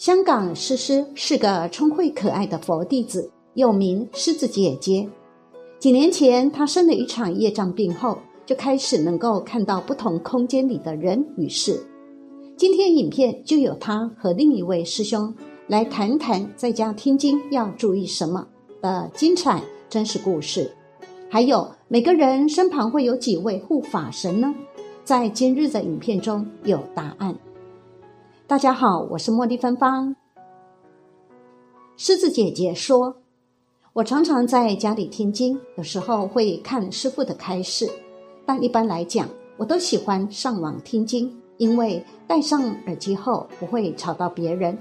香港诗诗是个聪慧可爱的佛弟子，又名狮子姐姐。几年前，她生了一场业障病后，就开始能够看到不同空间里的人与事。今天影片就有她和另一位师兄来谈谈在家听经要注意什么的精彩真实故事。还有每个人身旁会有几位护法神呢？在今日的影片中有答案。大家好，我是茉莉芬芳。狮子姐姐说：“我常常在家里听经，有时候会看师傅的开示，但一般来讲，我都喜欢上网听经，因为戴上耳机后不会吵到别人。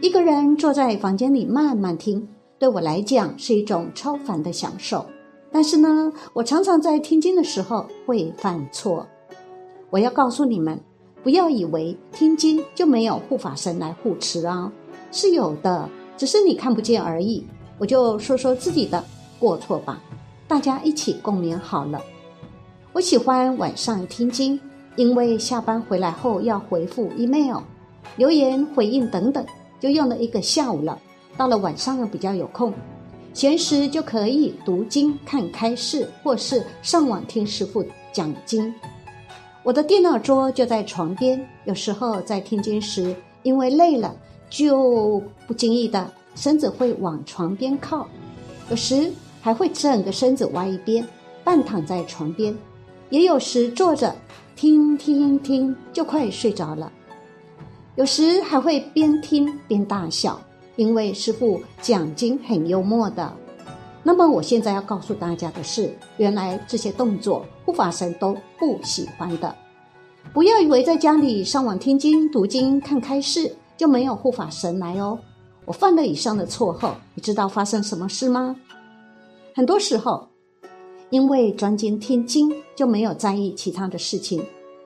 一个人坐在房间里慢慢听，对我来讲是一种超凡的享受。但是呢，我常常在听经的时候会犯错。我要告诉你们。”不要以为听经就没有护法神来护持啊，是有的，只是你看不见而已。我就说说自己的过错吧，大家一起共勉好了。我喜欢晚上听经，因为下班回来后要回复 email、留言回应等等，就用了一个下午了。到了晚上比较有空，闲时就可以读经、看开示，或是上网听师傅讲经。我的电脑桌就在床边，有时候在听经时，因为累了，就不经意的身子会往床边靠，有时还会整个身子歪一边，半躺在床边，也有时坐着听听听就快睡着了，有时还会边听边大笑，因为师傅讲经很幽默的。那么我现在要告诉大家的是，原来这些动作护法神都不喜欢的。不要以为在家里上网听经、读经、看开示就没有护法神来哦。我犯了以上的错后，你知道发生什么事吗？很多时候，因为专精听经，就没有在意其他的事情。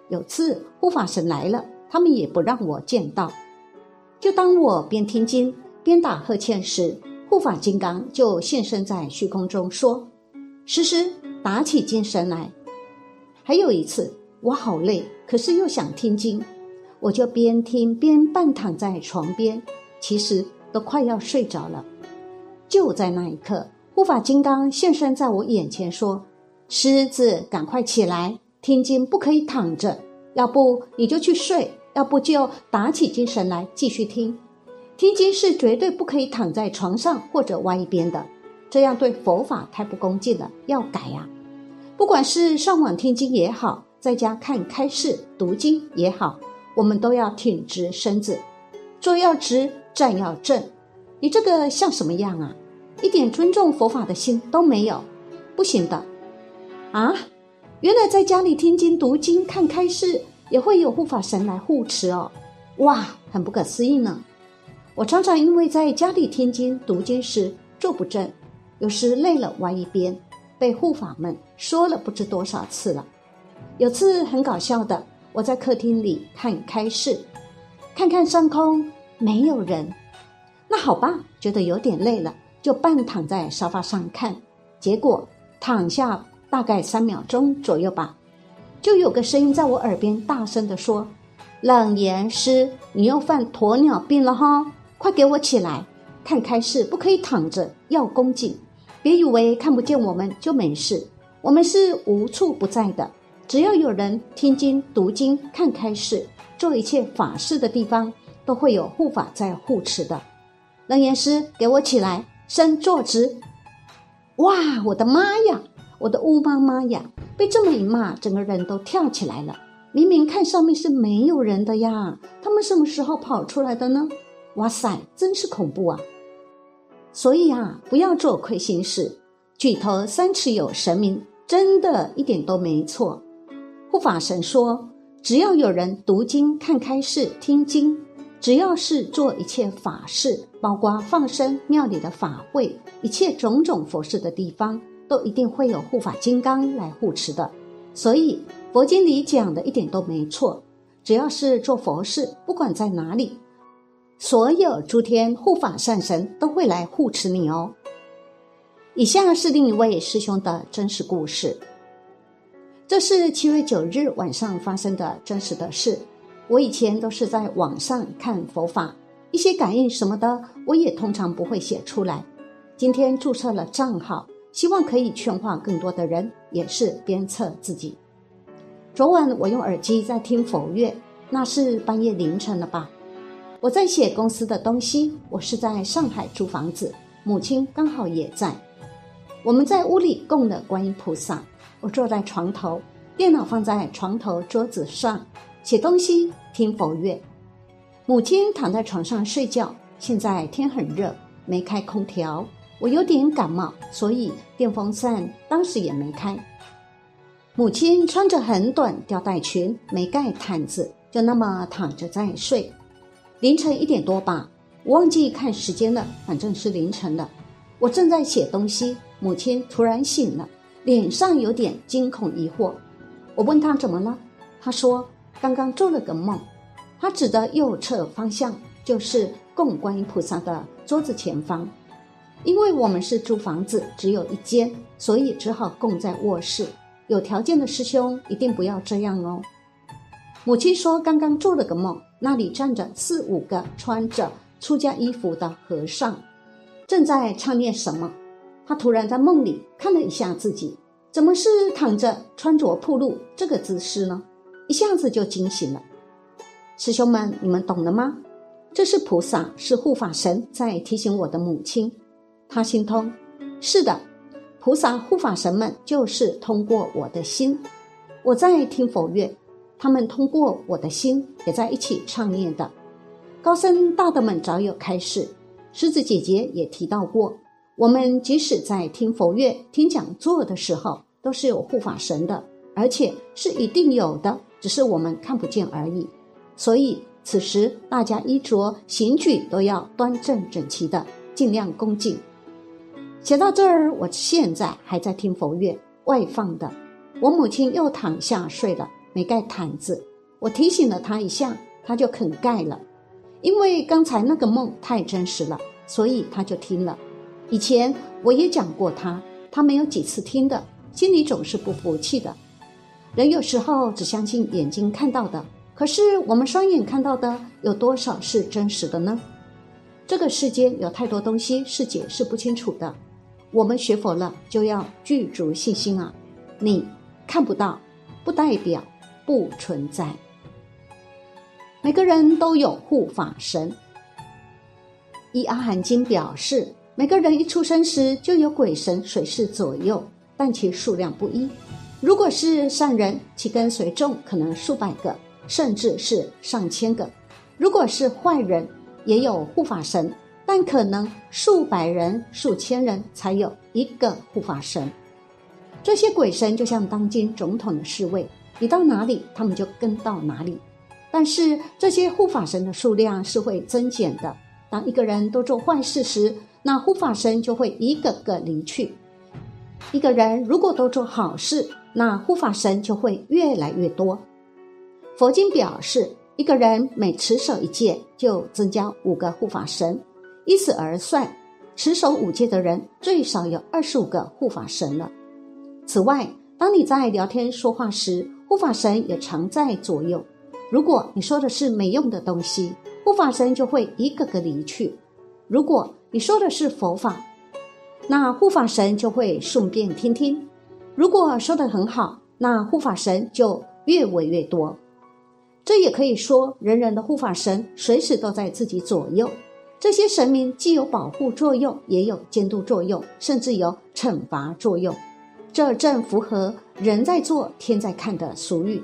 有次护法神来了，他们也不让我见到。就当我边听经边打呵欠时，护法金刚就现身在虚空中说：“诗诗，打起精神来。”还有一次，我好累，可是又想听经，我就边听边半躺在床边，其实都快要睡着了。就在那一刻，护法金刚现身在我眼前说：“狮子，赶快起来，听经不可以躺着，要不你就去睡，要不就打起精神来继续听。”听经是绝对不可以躺在床上或者歪一边的，这样对佛法太不恭敬了，要改呀！不管是上网听经也好，在家看开示读经也好，我们都要挺直身子，坐要直，站要正。你这个像什么样啊？一点尊重佛法的心都没有，不行的！啊，原来在家里听经读经看开示也会有护法神来护持哦，哇，很不可思议呢！我常常因为在家里听经读经时坐不正，有时累了歪一边，被护法们说了不知多少次了。有次很搞笑的，我在客厅里看开示，看看上空没有人，那好吧，觉得有点累了，就半躺在沙发上看。结果躺下大概三秒钟左右吧，就有个声音在我耳边大声的说：“冷言师，你又犯鸵鸟病了哈！”快给我起来！看开示不可以躺着，要恭敬。别以为看不见我们就没事，我们是无处不在的。只要有人听经、读经、看开示、做一切法事的地方，都会有护法在护持的。楞严师，给我起来，身坐直。哇，我的妈呀！我的乌妈妈呀！被这么一骂，整个人都跳起来了。明明看上面是没有人的呀，他们什么时候跑出来的呢？哇塞，真是恐怖啊！所以啊，不要做亏心事。举头三尺有神明，真的一点都没错。护法神说，只要有人读经、看开示、听经，只要是做一切法事，包括放生、庙里的法会，一切种种佛事的地方，都一定会有护法金刚来护持的。所以佛经里讲的一点都没错。只要是做佛事，不管在哪里。所有诸天护法善神都会来护持你哦。以下是另一位师兄的真实故事。这是七月九日晚上发生的真实的事。我以前都是在网上看佛法，一些感应什么的，我也通常不会写出来。今天注册了账号，希望可以劝化更多的人，也是鞭策自己。昨晚我用耳机在听佛乐，那是半夜凌晨了吧？我在写公司的东西。我是在上海租房子，母亲刚好也在。我们在屋里供了观音菩萨。我坐在床头，电脑放在床头桌子上，写东西，听佛乐。母亲躺在床上睡觉。现在天很热，没开空调。我有点感冒，所以电风扇当时也没开。母亲穿着很短吊带裙，没盖毯子，就那么躺着在睡。凌晨一点多吧，我忘记看时间了，反正是凌晨了。我正在写东西，母亲突然醒了，脸上有点惊恐疑惑。我问她怎么了，她说刚刚做了个梦。她指的右侧方向就是供观音菩萨的桌子前方。因为我们是租房子，只有一间，所以只好供在卧室。有条件的师兄一定不要这样哦。母亲说，刚刚做了个梦，那里站着四五个穿着出家衣服的和尚，正在唱念什么。他突然在梦里看了一下自己，怎么是躺着穿着铺路这个姿势呢？一下子就惊醒了。师兄们，你们懂了吗？这是菩萨，是护法神在提醒我的母亲。他心通，是的，菩萨护法神们就是通过我的心，我在听佛乐，他们通过我的心也在一起唱念的。高僧大德们早有开示，狮子姐姐也提到过，我们即使在听佛乐、听讲座的时候，都是有护法神的，而且是一定有的，只是我们看不见而已。所以此时大家衣着行举都要端正整齐的，尽量恭敬。写到这儿，我现在还在听佛乐外放的。我母亲又躺下睡了，没盖毯子。我提醒了他一下，他就肯盖了。因为刚才那个梦太真实了，所以他就听了。以前我也讲过他，他没有几次听的，心里总是不服气的。人有时候只相信眼睛看到的，可是我们双眼看到的有多少是真实的呢？这个世间有太多东西是解释不清楚的。我们学佛了，就要具足信心啊！你看不到，不代表不存在。每个人都有护法神。依阿含经表示，每个人一出生时就有鬼神随侍左右，但其数量不一。如果是善人，其跟随众可能数百个，甚至是上千个；如果是坏人，也有护法神。但可能数百人、数千人才有一个护法神。这些鬼神就像当今总统的侍卫，你到哪里，他们就跟到哪里。但是这些护法神的数量是会增减的。当一个人都做坏事时，那护法神就会一个个离去。一个人如果都做好事，那护法神就会越来越多。佛经表示，一个人每持守一戒，就增加五个护法神。依此而算，持守五戒的人最少有二十五个护法神了。此外，当你在聊天说话时，护法神也常在左右。如果你说的是没用的东西，护法神就会一个个离去；如果你说的是佛法，那护法神就会顺便听听；如果说的很好，那护法神就越围越多。这也可以说，人人的护法神随时都在自己左右。这些神明既有保护作用，也有监督作用，甚至有惩罚作用。这正符合“人在做，天在看”的俗语。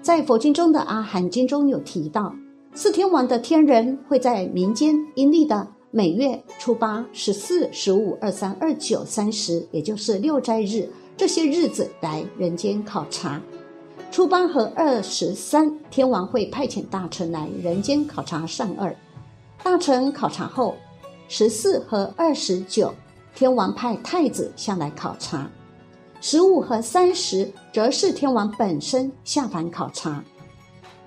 在佛经中的《阿含经》中有提到，四天王的天人会在民间阴历的每月初八、十四、十五、二三、二九、三十，也就是六斋日这些日子来人间考察。初八和二十三，天王会派遣大臣来人间考察善恶。大臣考察后，十四和二十九，天王派太子下来考察；十五和三十，则是天王本身下凡考察。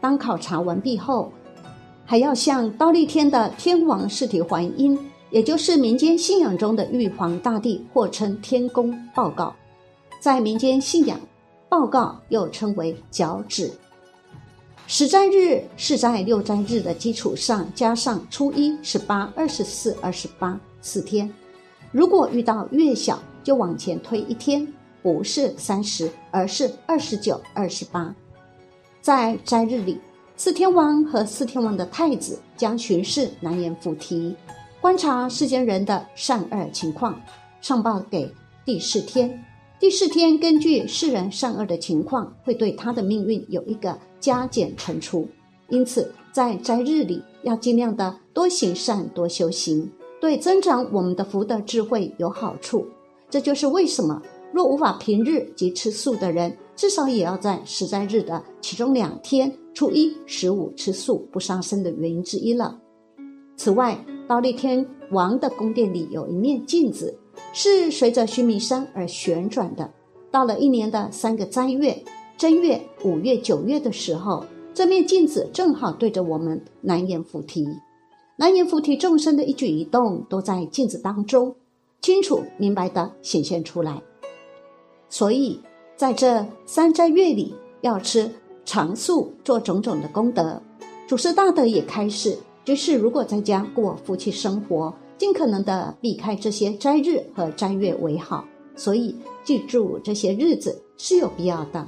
当考察完毕后，还要向刀立天的天王释提还阴，也就是民间信仰中的玉皇大帝，或称天公报告。在民间信仰，报告又称为脚趾。十斋日是在六斋日的基础上加上初一、十八、二十四、二十八四天。如果遇到月小，就往前推一天，不是三十，而是二十九、二十八。在斋日里，四天王和四天王的太子将巡视南阎浮提，观察世间人的善恶情况，上报给第四天。第四天根据世人善恶的情况，会对他的命运有一个。加减乘除，因此在斋日里要尽量的多行善、多修行，对增长我们的福德智慧有好处。这就是为什么若无法平日即吃素的人，至少也要在十斋日的其中两天（初一、十五）吃素不伤身的原因之一了。此外，倒立天王的宫殿里有一面镜子，是随着须弥山而旋转的。到了一年的三个斋月。正月、五月、九月的时候，这面镜子正好对着我们南阎浮提。南阎浮提众生的一举一动都在镜子当中清楚明白的显现出来。所以在这三斋月里，要吃长素，做种种的功德。祖师大德也开始，就是如果在家过夫妻生活，尽可能的避开这些斋日和斋月为好。所以记住这些日子是有必要的。